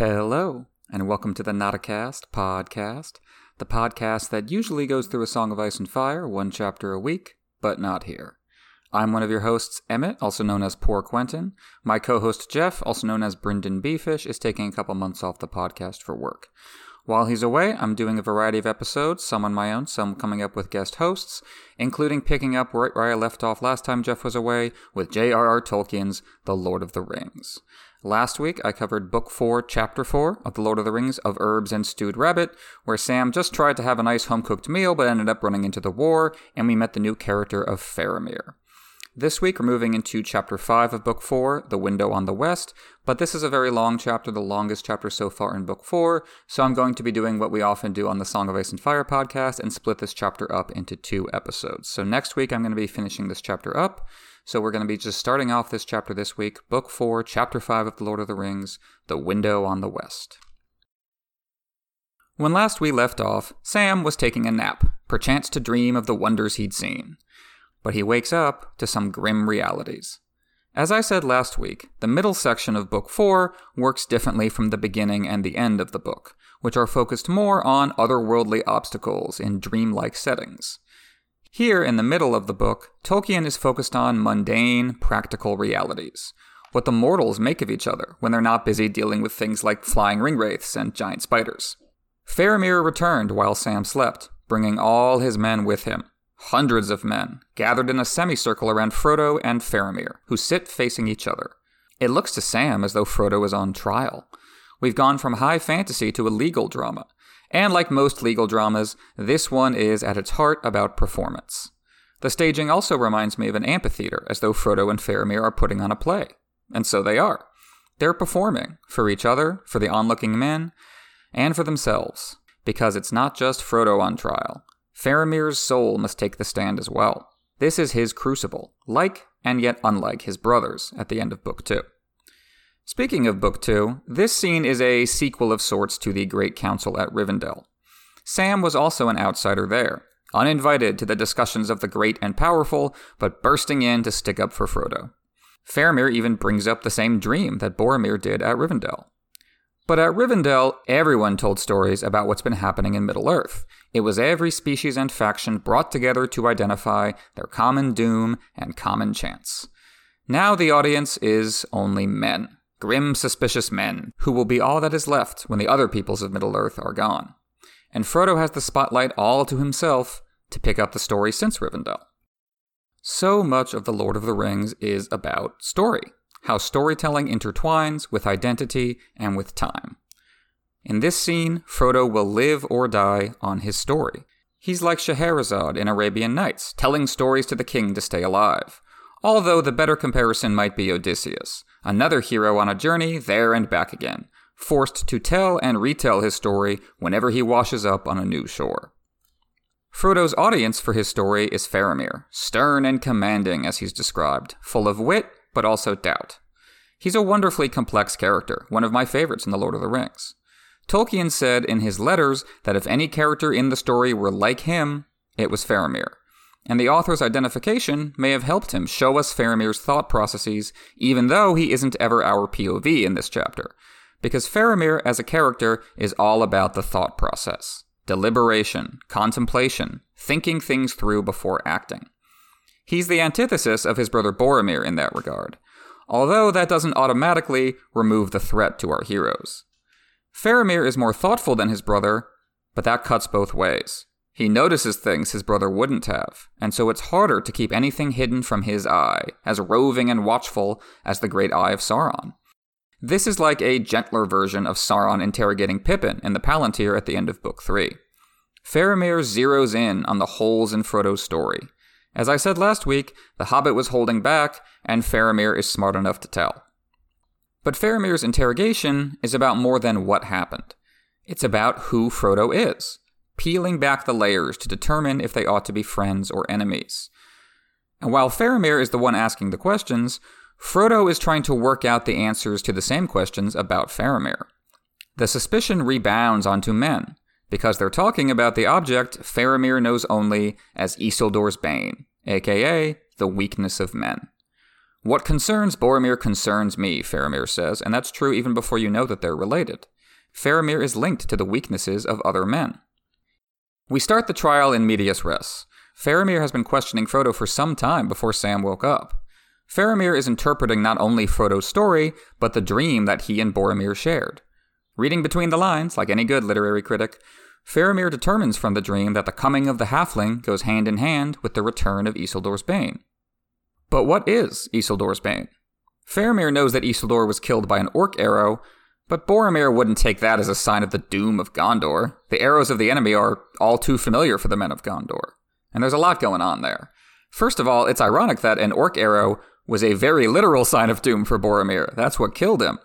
Hello, and welcome to the Notacast podcast, the podcast that usually goes through a Song of Ice and Fire, one chapter a week, but not here. I'm one of your hosts, Emmett, also known as Poor Quentyn. My co host, Jeff, also known as Brendan Beefish, is taking a couple months off the podcast for work. While he's away, I'm doing a variety of episodes, some on my own, some coming up with guest hosts, including picking up right where I left off last time Jeff was away with J.R.R. Tolkien's The Lord of the Rings. Last week, I covered Book 4, Chapter 4 of The Lord of the Rings of Herbs and Stewed Rabbit, where Sam just tried to have a nice home cooked meal but ended up running into the war, and we met the new character of Faramir. This week, we're moving into Chapter 5 of Book 4, The Window on the West, but this is a very long chapter, the longest chapter so far in Book 4, so I'm going to be doing what we often do on the Song of Ice and Fire podcast and split this chapter up into two episodes. So next week, I'm going to be finishing this chapter up. So we're going to be just starting off this chapter this week, Book 4, Chapter 5 of The Lord of the Rings, The Window on the West. When last we left off, Sam was taking a nap, perchance to dream of the wonders he'd seen. But he wakes up to some grim realities. As I said last week, the middle section of Book 4 works differently from the beginning and the end of the book, which are focused more on otherworldly obstacles in dreamlike settings. Here, in the middle of the book, Tolkien is focused on mundane, practical realities. What the mortals make of each other when they're not busy dealing with things like flying ringwraiths and giant spiders. Faramir returned while Sam slept, bringing all his men with him. Hundreds of men, gathered in a semicircle around Frodo and Faramir, who sit facing each other. It looks to Sam as though Frodo is on trial. We've gone from high fantasy to a legal drama, and like most legal dramas, this one is at its heart about performance. The staging also reminds me of an amphitheater, as though Frodo and Faramir are putting on a play. And so they are. They're performing for each other, for the onlooking men, and for themselves, because it's not just Frodo on trial. Faramir's soul must take the stand as well. This is his crucible, like and yet unlike his brothers at the end of Book 2. Speaking of Book 2, this scene is a sequel of sorts to the Great Council at Rivendell. Sam was also an outsider there, uninvited to the discussions of the great and powerful, but bursting in to stick up for Frodo. Faramir even brings up the same dream that Boromir did at Rivendell. But at Rivendell, everyone told stories about what's been happening in Middle Earth. It was every species and faction brought together to identify their common doom and common chance. Now the audience is only men grim, suspicious men, who will be all that is left when the other peoples of Middle Earth are gone. And Frodo has the spotlight all to himself to pick up the story since Rivendell. So much of The Lord of the Rings is about story, how storytelling intertwines with identity and with time. In this scene, Frodo will live or die on his story. He's like Scheherazade in Arabian Nights, telling stories to the king to stay alive. Although the better comparison might be Odysseus, another hero on a journey there and back again, forced to tell and retell his story whenever he washes up on a new shore. Frodo's audience for his story is Faramir, stern and commanding as he's described, full of wit, but also doubt. He's a wonderfully complex character, one of my favorites in The Lord of the Rings. Tolkien said in his letters that if any character in the story were like him, it was Faramir and the author's identification may have helped him show us Faramir's thought processes, even though he isn't ever our POV in this chapter. Because Faramir as a character is all about the thought process deliberation, contemplation, thinking things through before acting. He's the antithesis of his brother Boromir in that regard, although that doesn't automatically remove the threat to our heroes. Faramir is more thoughtful than his brother, but that cuts both ways. He notices things his brother wouldn't have, and so it's harder to keep anything hidden from his eye, as roving and watchful as the great eye of Sauron. This is like a gentler version of Sauron interrogating Pippin in the Palantir at the end of Book 3. Faramir zeroes in on the holes in Frodo's story. As I said last week, the Hobbit was holding back, and Faramir is smart enough to tell. But Faramir's interrogation is about more than what happened. It's about who Frodo is peeling back the layers to determine if they ought to be friends or enemies. And while Faramir is the one asking the questions, Frodo is trying to work out the answers to the same questions about Faramir. The suspicion rebounds onto men, because they're talking about the object Faramir knows only as Isildur's Bane, aka the weakness of men. What concerns Boromir concerns me, Faramir says, and that's true even before you know that they're related. Faramir is linked to the weaknesses of other men. We start the trial in medias res. Faramir has been questioning Frodo for some time before Sam woke up. Faramir is interpreting not only Frodo's story, but the dream that he and Boromir shared. Reading between the lines, like any good literary critic, Faramir determines from the dream that the coming of the halfling goes hand in hand with the return of Isildur's Bane. But what is Isildur's Bane? Faramir knows that Isildur was killed by an orc arrow, but Boromir wouldn't take that as a sign of the doom of Gondor. The arrows of the enemy are all too familiar for the men of Gondor. And there's a lot going on there. First of all, it's ironic that an orc arrow was a very literal sign of doom for Boromir. That's what killed him.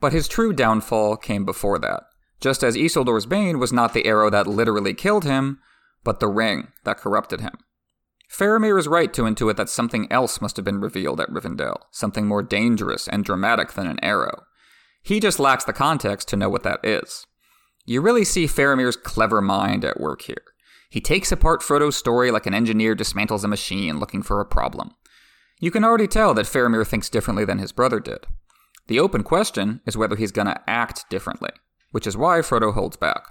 But his true downfall came before that. Just as Isildur's Bane was not the arrow that literally killed him, but the ring that corrupted him. Faramir is right to intuit that something else must have been revealed at Rivendell, something more dangerous and dramatic than an arrow. He just lacks the context to know what that is. You really see Faramir's clever mind at work here. He takes apart Frodo's story like an engineer dismantles a machine looking for a problem. You can already tell that Faramir thinks differently than his brother did. The open question is whether he's going to act differently, which is why Frodo holds back.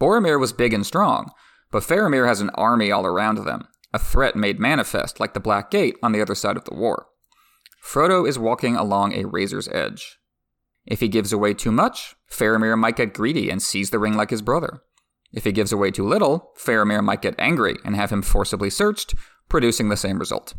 Boromir was big and strong, but Faramir has an army all around them, a threat made manifest like the Black Gate on the other side of the war. Frodo is walking along a razor's edge. If he gives away too much, Faramir might get greedy and seize the ring like his brother. If he gives away too little, Faramir might get angry and have him forcibly searched, producing the same result.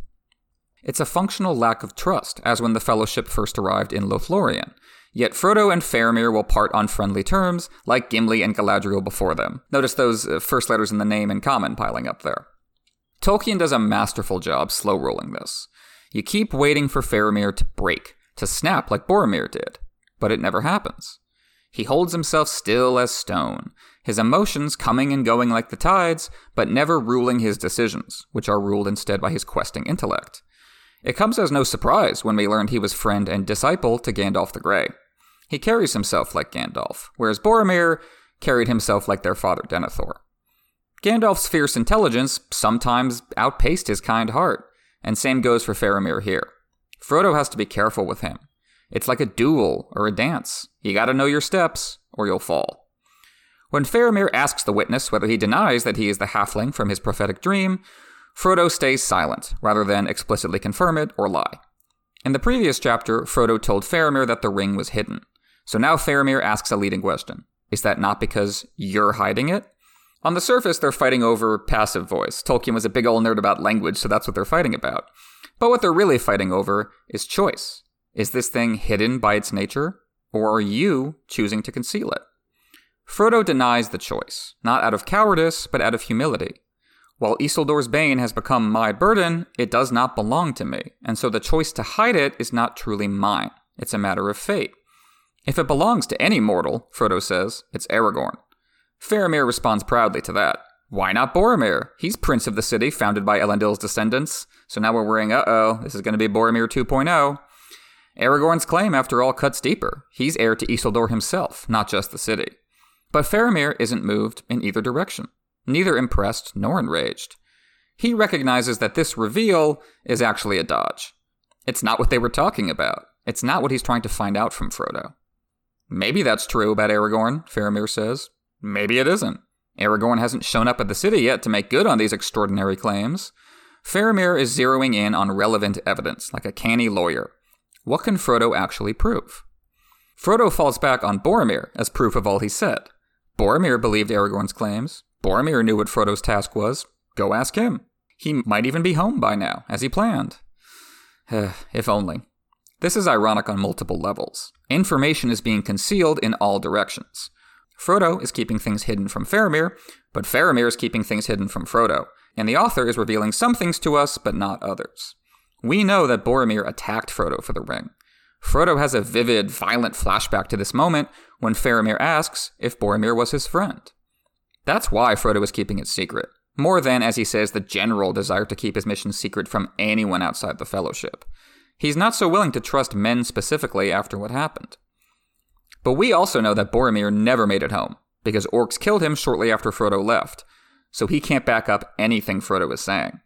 It's a functional lack of trust, as when the Fellowship first arrived in Lothlorien. Yet Frodo and Faramir will part on friendly terms, like Gimli and Galadriel before them. Notice those uh, first letters in the name in common piling up there. Tolkien does a masterful job slow rolling this. You keep waiting for Faramir to break, to snap like Boromir did, but it never happens. He holds himself still as stone, his emotions coming and going like the tides, but never ruling his decisions, which are ruled instead by his questing intellect. It comes as no surprise when we learned he was friend and disciple to Gandalf the Grey. He carries himself like Gandalf, whereas Boromir carried himself like their father Denethor. Gandalf's fierce intelligence sometimes outpaced his kind heart, and same goes for Faramir here. Frodo has to be careful with him. It's like a duel or a dance. You gotta know your steps, or you'll fall. When Faramir asks the witness whether he denies that he is the halfling from his prophetic dream, Frodo stays silent, rather than explicitly confirm it or lie. In the previous chapter, Frodo told Faramir that the ring was hidden. So now Faramir asks a leading question. Is that not because you're hiding it? On the surface, they're fighting over passive voice. Tolkien was a big old nerd about language, so that's what they're fighting about. But what they're really fighting over is choice. Is this thing hidden by its nature, or are you choosing to conceal it? Frodo denies the choice, not out of cowardice, but out of humility. While Isildur's Bane has become my burden, it does not belong to me, and so the choice to hide it is not truly mine. It's a matter of fate. If it belongs to any mortal, Frodo says, it's Aragorn. Faramir responds proudly to that. Why not Boromir? He's prince of the city founded by Elendil's descendants. So now we're worrying, uh oh, this is going to be Boromir 2.0. Aragorn's claim, after all, cuts deeper. He's heir to Isildur himself, not just the city. But Faramir isn't moved in either direction, neither impressed nor enraged. He recognizes that this reveal is actually a dodge. It's not what they were talking about. It's not what he's trying to find out from Frodo. Maybe that's true about Aragorn, Faramir says. Maybe it isn't. Aragorn hasn't shown up at the city yet to make good on these extraordinary claims. Faramir is zeroing in on relevant evidence, like a canny lawyer. What can Frodo actually prove? Frodo falls back on Boromir as proof of all he said. Boromir believed Aragorn's claims. Boromir knew what Frodo's task was. Go ask him. He might even be home by now, as he planned. if only. This is ironic on multiple levels. Information is being concealed in all directions. Frodo is keeping things hidden from Faramir, but Faramir is keeping things hidden from Frodo, and the author is revealing some things to us, but not others. We know that Boromir attacked Frodo for the ring. Frodo has a vivid, violent flashback to this moment when Faramir asks if Boromir was his friend. That's why Frodo is keeping it secret, more than, as he says, the general desire to keep his mission secret from anyone outside the Fellowship. He's not so willing to trust men specifically after what happened. But we also know that Boromir never made it home, because orcs killed him shortly after Frodo left, so he can't back up anything Frodo is saying.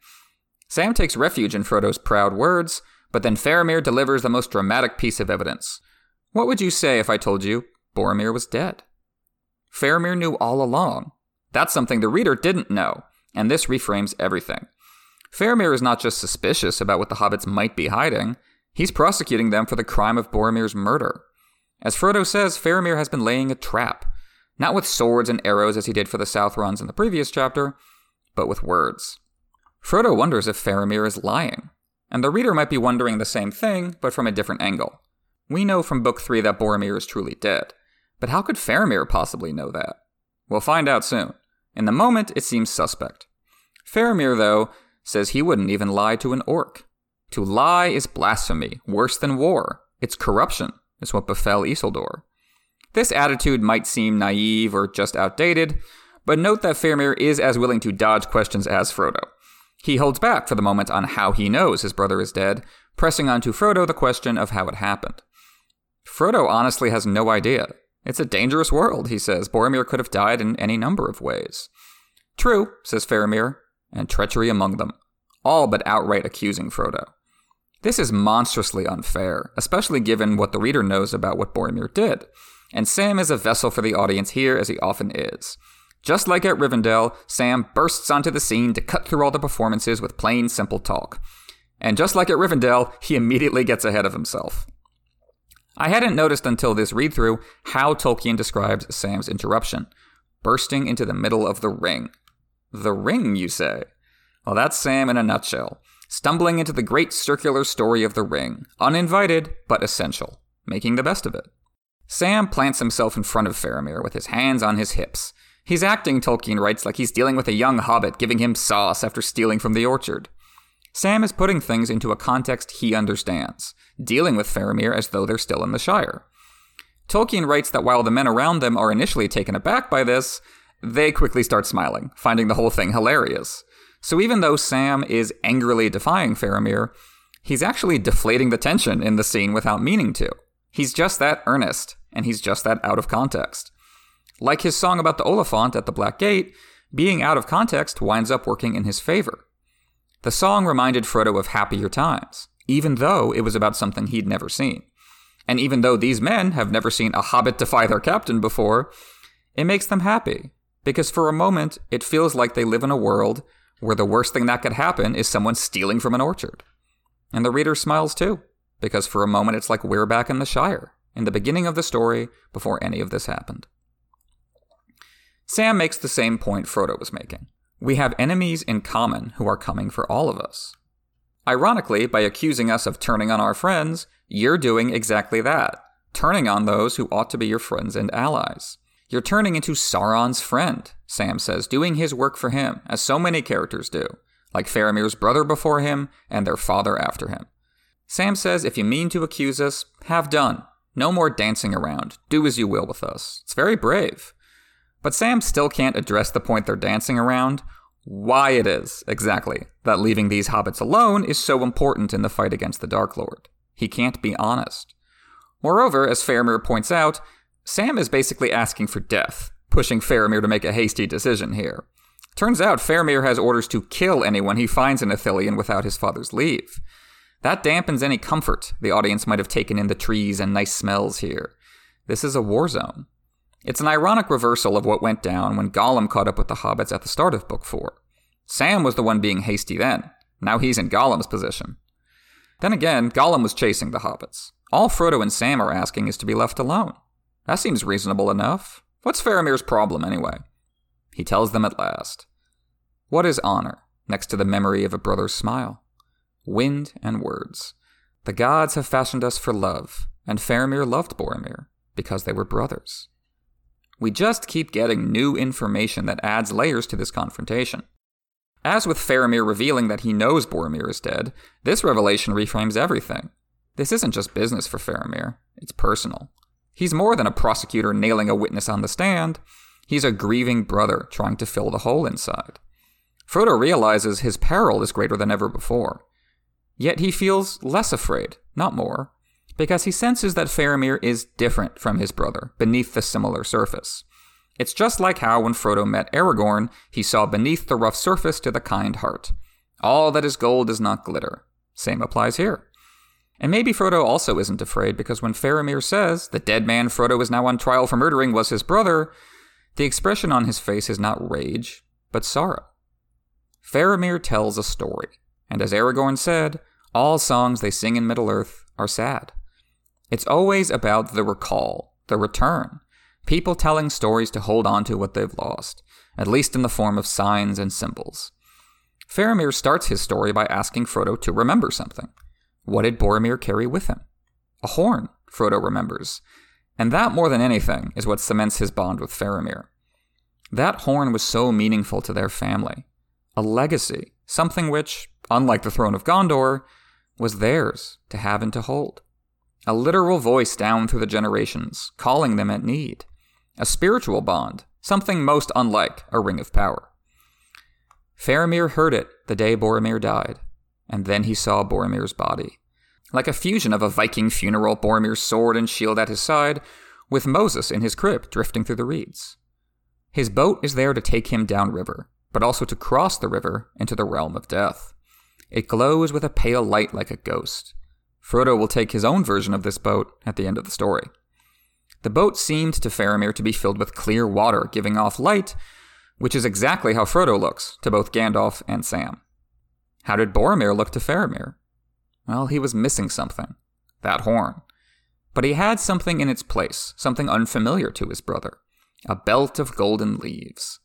Sam takes refuge in Frodo's proud words, But then Faramir delivers the most dramatic piece of evidence. What would you say if I told you Boromir was dead? Faramir knew all along. That's something the reader didn't know, and this reframes everything. Faramir is not just suspicious about what the hobbits might be hiding, he's prosecuting them for the crime of Boromir's murder. As Frodo says, Faramir has been laying a trap, not with swords and arrows as he did for the Southrons in the previous chapter, but with words. Frodo wonders if Faramir is lying, and the reader might be wondering the same thing, but from a different angle. We know from Book 3 that Boromir is truly dead, but how could Faramir possibly know that? We'll find out soon. In the moment, it seems suspect. Faramir, though, says he wouldn't even lie to an orc. To lie is blasphemy, worse than war. It's corruption, is what befell Isildur. This attitude might seem naive or just outdated, but note that Faramir is as willing to dodge questions as Frodo. He holds back for the moment on how he knows his brother is dead, pressing on to Frodo the question of how it happened. Frodo honestly has no idea. It's a dangerous world, he says. Boromir could have died in any number of ways. True, says Faramir, and treachery among them, all but outright accusing Frodo. This is monstrously unfair, especially given what the reader knows about what Boromir did. And Sam is a vessel for the audience here, as he often is. Just like at Rivendell, Sam bursts onto the scene to cut through all the performances with plain, simple talk. And just like at Rivendell, he immediately gets ahead of himself. I hadn't noticed until this read through how Tolkien describes Sam's interruption bursting into the middle of the ring. The ring, you say? Well, that's Sam in a nutshell, stumbling into the great circular story of the ring, uninvited but essential, making the best of it. Sam plants himself in front of Faramir with his hands on his hips. He's acting, Tolkien writes, like he's dealing with a young hobbit giving him sauce after stealing from the orchard. Sam is putting things into a context he understands, dealing with Faramir as though they're still in the Shire. Tolkien writes that while the men around them are initially taken aback by this, they quickly start smiling, finding the whole thing hilarious. So even though Sam is angrily defying Faramir, he's actually deflating the tension in the scene without meaning to. He's just that earnest, and he's just that out of context. Like his song about the Oliphant at the Black Gate, being out of context winds up working in his favor. The song reminded Frodo of happier times, even though it was about something he'd never seen. And even though these men have never seen a hobbit defy their captain before, it makes them happy, because for a moment it feels like they live in a world where the worst thing that could happen is someone stealing from an orchard. And the reader smiles too, because for a moment it's like we're back in the Shire, in the beginning of the story, before any of this happened. Sam makes the same point Frodo was making. We have enemies in common who are coming for all of us. Ironically, by accusing us of turning on our friends, you're doing exactly that turning on those who ought to be your friends and allies. You're turning into Sauron's friend, Sam says, doing his work for him, as so many characters do, like Faramir's brother before him and their father after him. Sam says, if you mean to accuse us, have done. No more dancing around. Do as you will with us. It's very brave. But Sam still can't address the point they're dancing around why it is, exactly, that leaving these hobbits alone is so important in the fight against the Dark Lord. He can't be honest. Moreover, as Faramir points out, Sam is basically asking for death, pushing Faramir to make a hasty decision here. Turns out Faramir has orders to kill anyone he finds in Ithilien without his father's leave. That dampens any comfort the audience might have taken in the trees and nice smells here. This is a war zone. It's an ironic reversal of what went down when Gollum caught up with the hobbits at the start of Book 4. Sam was the one being hasty then. Now he's in Gollum's position. Then again, Gollum was chasing the hobbits. All Frodo and Sam are asking is to be left alone. That seems reasonable enough. What's Faramir's problem, anyway? He tells them at last. What is honor, next to the memory of a brother's smile? Wind and words. The gods have fashioned us for love, and Faramir loved Boromir, because they were brothers. We just keep getting new information that adds layers to this confrontation. As with Faramir revealing that he knows Boromir is dead, this revelation reframes everything. This isn't just business for Faramir, it's personal. He's more than a prosecutor nailing a witness on the stand, he's a grieving brother trying to fill the hole inside. Frodo realizes his peril is greater than ever before. Yet he feels less afraid, not more because he senses that Faramir is different from his brother beneath the similar surface. It's just like how when Frodo met Aragorn, he saw beneath the rough surface to the kind heart. All that is gold does not glitter. Same applies here. And maybe Frodo also isn't afraid because when Faramir says the dead man Frodo is now on trial for murdering was his brother, the expression on his face is not rage, but sorrow. Faramir tells a story, and as Aragorn said, all songs they sing in Middle Earth are sad. It's always about the recall, the return, people telling stories to hold on to what they've lost, at least in the form of signs and symbols. Faramir starts his story by asking Frodo to remember something. What did Boromir carry with him? A horn, Frodo remembers. And that, more than anything, is what cements his bond with Faramir. That horn was so meaningful to their family. A legacy, something which, unlike the throne of Gondor, was theirs to have and to hold. A literal voice down through the generations, calling them at need. A spiritual bond, something most unlike a ring of power. Faramir heard it the day Boromir died, and then he saw Boromir's body. Like a fusion of a Viking funeral, Boromir's sword and shield at his side, with Moses in his crib drifting through the reeds. His boat is there to take him downriver, but also to cross the river into the realm of death. It glows with a pale light like a ghost. Frodo will take his own version of this boat at the end of the story. The boat seemed to Faramir to be filled with clear water, giving off light, which is exactly how Frodo looks to both Gandalf and Sam. How did Boromir look to Faramir? Well, he was missing something that horn. But he had something in its place, something unfamiliar to his brother a belt of golden leaves.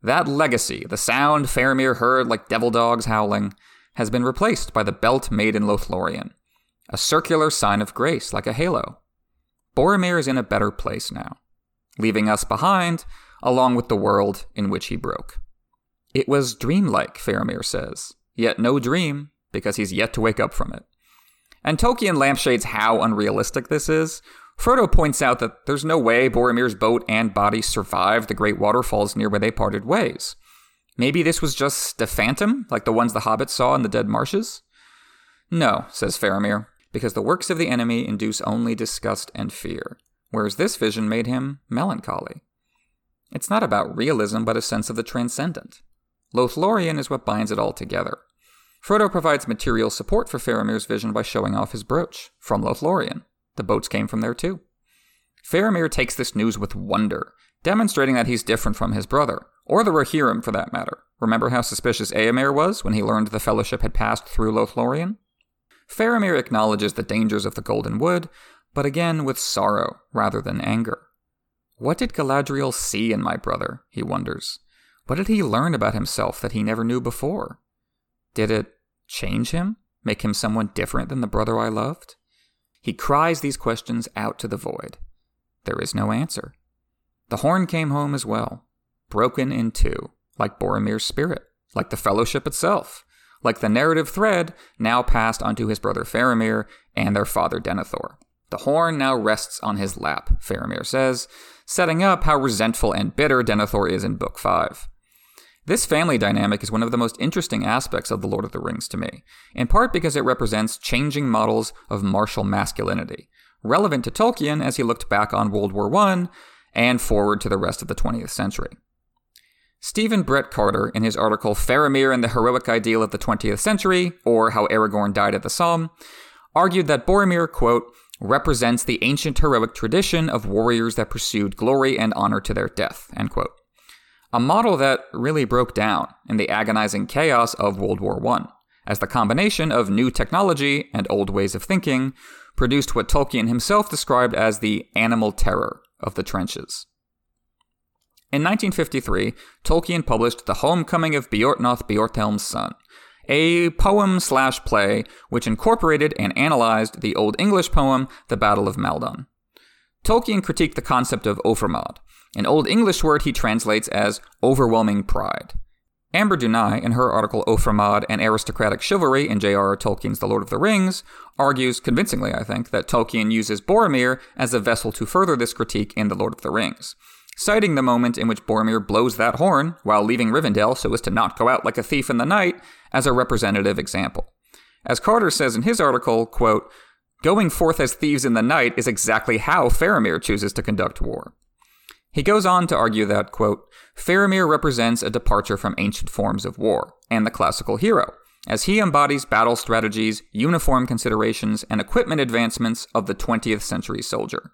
That legacy, the sound Faramir heard like devil dogs howling, has been replaced by the belt made in Lothlorien, a circular sign of grace like a halo. Boromir is in a better place now, leaving us behind along with the world in which he broke. It was dreamlike, Faramir says, yet no dream, because he's yet to wake up from it. And Tolkien lampshades how unrealistic this is. Frodo points out that there's no way Boromir's boat and body survived the great waterfalls near where they parted ways. Maybe this was just a phantom, like the ones the hobbits saw in the dead marshes? No, says Faramir, because the works of the enemy induce only disgust and fear, whereas this vision made him melancholy. It's not about realism, but a sense of the transcendent. Lothlorien is what binds it all together. Frodo provides material support for Faramir's vision by showing off his brooch, from Lothlorien. The boats came from there too. Faramir takes this news with wonder, demonstrating that he's different from his brother, or the Rohirrim for that matter. Remember how suspicious Eomer was when he learned the Fellowship had passed through Lothlorien? Faramir acknowledges the dangers of the Golden Wood, but again with sorrow rather than anger. What did Galadriel see in my brother? he wonders. What did he learn about himself that he never knew before? Did it change him? Make him someone different than the brother I loved? He cries these questions out to the void. There is no answer. The horn came home as well, broken in two, like Boromir's spirit, like the fellowship itself, like the narrative thread now passed onto his brother Faramir and their father Denethor. The horn now rests on his lap, Faramir says, setting up how resentful and bitter Denethor is in Book 5. This family dynamic is one of the most interesting aspects of The Lord of the Rings to me, in part because it represents changing models of martial masculinity, relevant to Tolkien as he looked back on World War I and forward to the rest of the 20th century. Stephen Brett Carter, in his article Faramir and the Heroic Ideal of the 20th Century, or How Aragorn Died at the Somme, argued that Boromir, quote, represents the ancient heroic tradition of warriors that pursued glory and honor to their death. End quote. A model that really broke down in the agonizing chaos of World War I, as the combination of new technology and old ways of thinking produced what Tolkien himself described as the animal terror of the trenches. In 1953, Tolkien published The Homecoming of Beorhtnoth Beorhthelm's Son, a poem slash play which incorporated and analyzed the Old English poem The Battle of Maldon. Tolkien critiqued the concept of Ofermod, an Old English word he translates as overwhelming pride. Amber Dunai, in her article Ofermod and Aristocratic Chivalry in J.R.R. Tolkien's The Lord of the Rings, argues, convincingly I think, that Tolkien uses Boromir as a vessel to further this critique in The Lord of the Rings citing the moment in which Boromir blows that horn while leaving Rivendell so as to not go out like a thief in the night as a representative example. As Carter says in his article, quote, Going forth as thieves in the night is exactly how Faramir chooses to conduct war. He goes on to argue that, quote, Faramir represents a departure from ancient forms of war and the classical hero, as he embodies battle strategies, uniform considerations, and equipment advancements of the 20th century soldier.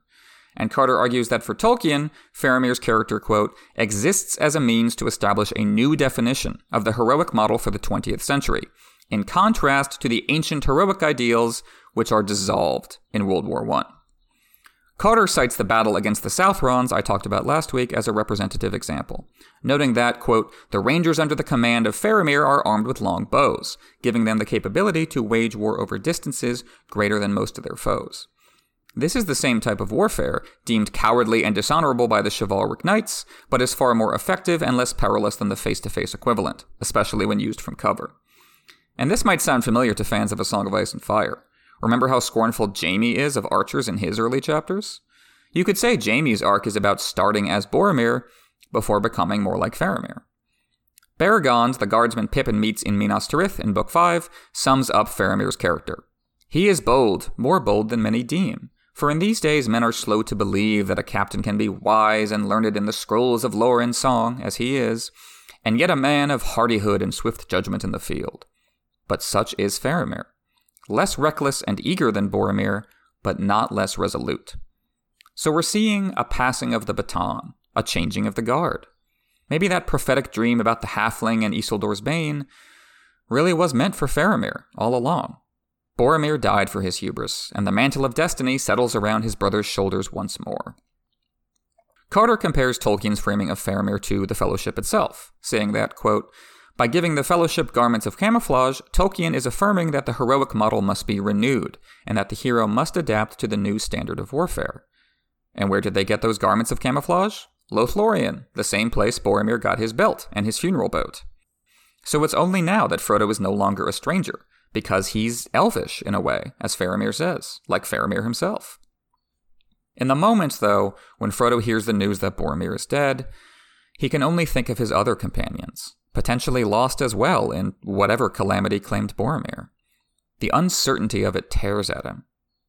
And Carter argues that for Tolkien, Faramir's character, quote, exists as a means to establish a new definition of the heroic model for the 20th century, in contrast to the ancient heroic ideals which are dissolved in World War I. Carter cites the battle against the Southrons I talked about last week as a representative example, noting that, quote, the Rangers under the command of Faramir are armed with long bows, giving them the capability to wage war over distances greater than most of their foes. This is the same type of warfare, deemed cowardly and dishonorable by the chivalric knights, but is far more effective and less perilous than the face to face equivalent, especially when used from cover. And this might sound familiar to fans of A Song of Ice and Fire. Remember how scornful Jaime is of archers in his early chapters? You could say Jaime's arc is about starting as Boromir before becoming more like Faramir. Beregond, the guardsman Pippin meets in Minas Tirith in Book 5, sums up Faramir's character. He is bold, more bold than many deem. For in these days men are slow to believe that a captain can be wise and learned in the scrolls of lore and song, as he is, and yet a man of hardihood and swift judgment in the field. But such is Faramir. Less reckless and eager than Boromir, but not less resolute. So we're seeing a passing of the baton, a changing of the guard. Maybe that prophetic dream about the halfling and Isildur's bane really was meant for Faramir all along. Boromir died for his hubris, and the mantle of destiny settles around his brother's shoulders once more. Carter compares Tolkien's framing of Faramir to the Fellowship itself, saying that, quote, by giving the Fellowship garments of camouflage, Tolkien is affirming that the heroic model must be renewed, and that the hero must adapt to the new standard of warfare. And where did they get those garments of camouflage? Lothlorien, the same place Boromir got his belt and his funeral boat. So it's only now that Frodo is no longer a stranger, because he's elvish in a way, as Faramir says, like Faramir himself. In the moment, though, when Frodo hears the news that Boromir is dead, he can only think of his other companions, potentially lost as well in whatever calamity claimed Boromir. The uncertainty of it tears at him,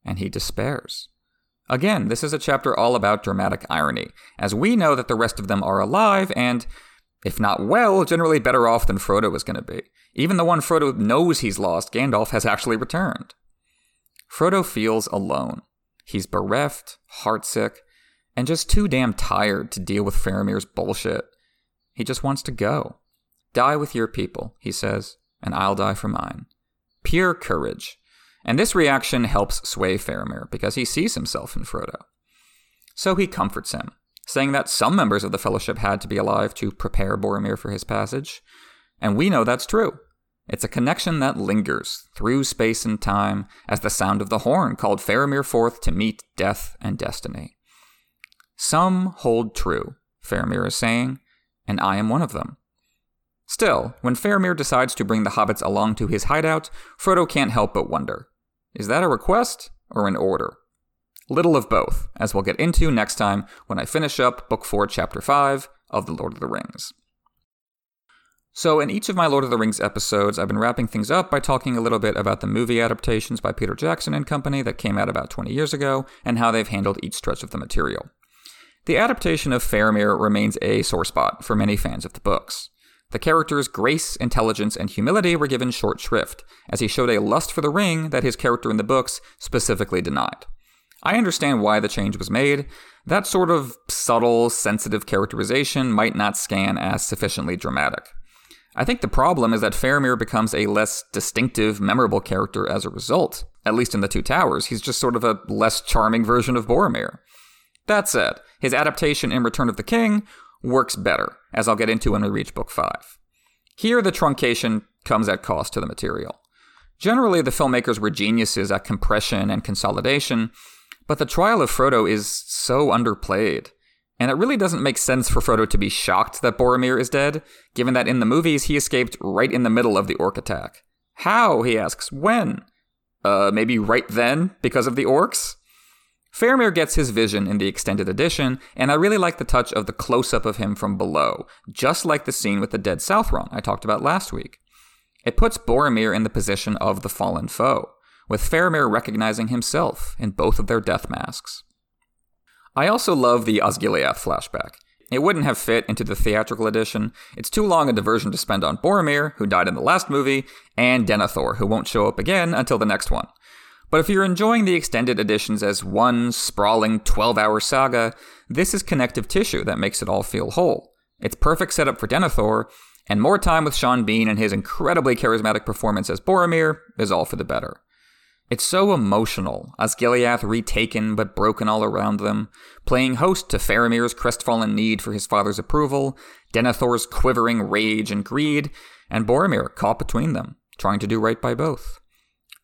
and he despairs. Again, this is a chapter all about dramatic irony, as we know that the rest of them are alive and, if not well, generally better off than Frodo is going to be. Even the one Frodo knows he's lost, Gandalf, has actually returned. Frodo feels alone. He's bereft, heartsick, and just too damn tired to deal with Faramir's bullshit. He just wants to go. Die with your people, he says, and I'll die for mine. Pure courage. And this reaction helps sway Faramir because he sees himself in Frodo. So he comforts him, saying that some members of the Fellowship had to be alive to prepare Boromir for his passage. And we know that's true. It's a connection that lingers through space and time as the sound of the horn called Faramir forth to meet death and destiny. Some hold true, Faramir is saying, and I am one of them. Still, when Faramir decides to bring the hobbits along to his hideout, Frodo can't help but wonder is that a request or an order? Little of both, as we'll get into next time when I finish up Book 4, Chapter 5 of The Lord of the Rings. So, in each of my Lord of the Rings episodes, I've been wrapping things up by talking a little bit about the movie adaptations by Peter Jackson and Company that came out about 20 years ago and how they've handled each stretch of the material. The adaptation of Faramir remains a sore spot for many fans of the books. The character's grace, intelligence, and humility were given short shrift, as he showed a lust for the ring that his character in the books specifically denied. I understand why the change was made. That sort of subtle, sensitive characterization might not scan as sufficiently dramatic. I think the problem is that Faramir becomes a less distinctive, memorable character as a result. At least in The Two Towers, he's just sort of a less charming version of Boromir. That said, his adaptation in Return of the King works better, as I'll get into when we reach Book 5. Here, the truncation comes at cost to the material. Generally, the filmmakers were geniuses at compression and consolidation, but the trial of Frodo is so underplayed. And it really doesn't make sense for Frodo to be shocked that Boromir is dead, given that in the movies he escaped right in the middle of the orc attack. How? he asks. When? Uh, maybe right then, because of the orcs? Faramir gets his vision in the extended edition, and I really like the touch of the close up of him from below, just like the scene with the dead Southron I talked about last week. It puts Boromir in the position of the fallen foe, with Faramir recognizing himself in both of their death masks. I also love the Osgiliath flashback. It wouldn't have fit into the theatrical edition. It's too long a diversion to spend on Boromir, who died in the last movie, and Denethor, who won't show up again until the next one. But if you're enjoying the extended editions as one sprawling 12 hour saga, this is connective tissue that makes it all feel whole. It's perfect setup for Denethor, and more time with Sean Bean and his incredibly charismatic performance as Boromir is all for the better. It's so emotional, Osgiliath retaken but broken all around them, playing host to Faramir's crestfallen need for his father's approval, Denethor's quivering rage and greed, and Boromir caught between them, trying to do right by both.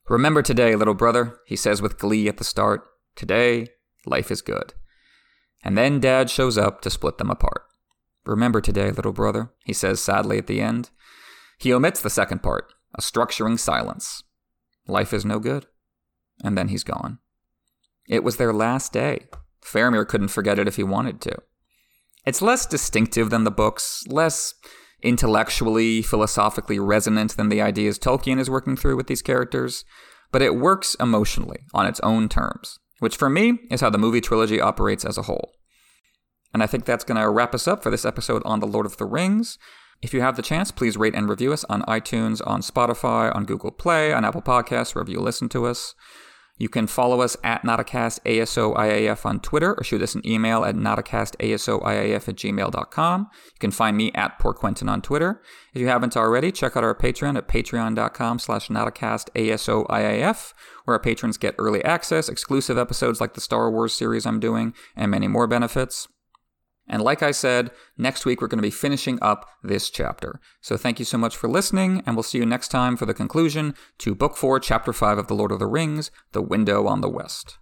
Remember today, little brother, he says with glee at the start. Today, life is good. And then Dad shows up to split them apart. Remember today, little brother, he says sadly at the end. He omits the second part, a structuring silence. Life is no good. And then he's gone. It was their last day. Faramir couldn't forget it if he wanted to. It's less distinctive than the books, less intellectually, philosophically resonant than the ideas Tolkien is working through with these characters, but it works emotionally on its own terms, which for me is how the movie trilogy operates as a whole. And I think that's going to wrap us up for this episode on The Lord of the Rings. If you have the chance, please rate and review us on iTunes, on Spotify, on Google Play, on Apple Podcasts, wherever you listen to us. You can follow us at NotacastASOIAF on Twitter or shoot us an email at NotacastASOIAF at gmail.com. You can find me at Poor Quentyn on Twitter. If you haven't already, check out our Patreon at patreon.com slash NotacastASOIAF, where our patrons get early access, exclusive episodes like the Star Wars series I'm doing, and many more benefits. And like I said, next week we're going to be finishing up this chapter. So thank you so much for listening, and we'll see you next time for the conclusion to Book 4, Chapter 5 of The Lord of the Rings The Window on the West.